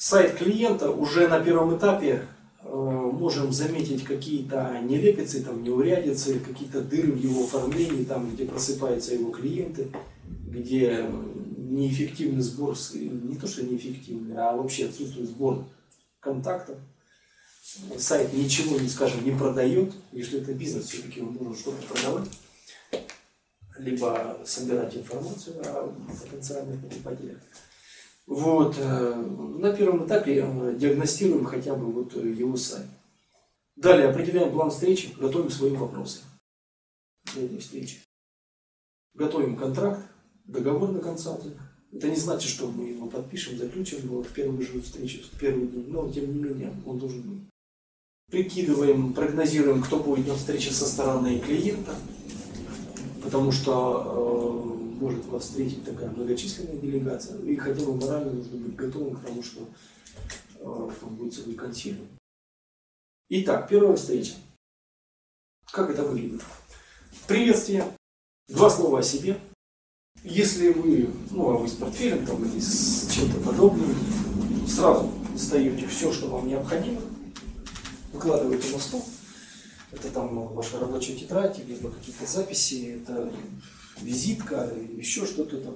сайт клиента уже на первом этапе э, можем заметить какие-то нелепицы, там, неурядицы, какие-то дыры в его оформлении, там, где просыпаются его клиенты, где неэффективный сбор, не то что неэффективный, а вообще отсутствует сбор контактов. Сайт ничего, не скажем, не продает, если это бизнес, все-таки он должен что-то продавать, либо собирать информацию о потенциальных покупателях. Вот, э, на первом этапе э, диагностируем хотя бы вот э, его сайт. Далее определяем план встречи, готовим свои вопросы для этой встречи. Готовим контракт, договор на консалтинг. Это не значит, что мы его подпишем, заключим его в первую же встречу, в первый день, но тем не менее он должен быть. Прикидываем, прогнозируем, кто будет на встрече со стороны клиента, потому что может вас встретить такая многочисленная делегация, и хотя бы морально нужно быть готовым к тому, что э, там будет целый консилиум. Итак, первая встреча. Как это выглядит? Приветствие. Два слова о себе. Если вы, ну, а вы с портфелем там, или с чем-то подобным, сразу достаете все, что вам необходимо, выкладываете на стол. Это там ваша рабочая тетрадь, либо какие-то записи, это визитка, еще что-то там,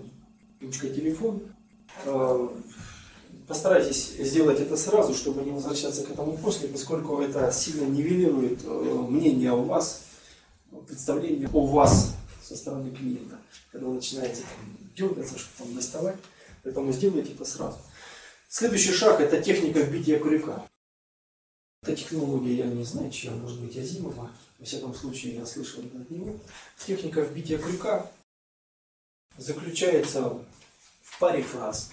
ручка, телефон. А, постарайтесь сделать это сразу, чтобы не возвращаться к этому после, поскольку это сильно нивелирует э, мнение о вас, представление о вас со стороны клиента. Когда вы начинаете там, дергаться, что там доставать, поэтому сделайте это сразу. Следующий шаг – это техника вбития крюка. Эта технология, я не знаю, чья, может быть, Азимова. Во всяком случае, я слышал от него. Техника вбития крюка заключается в паре фраз.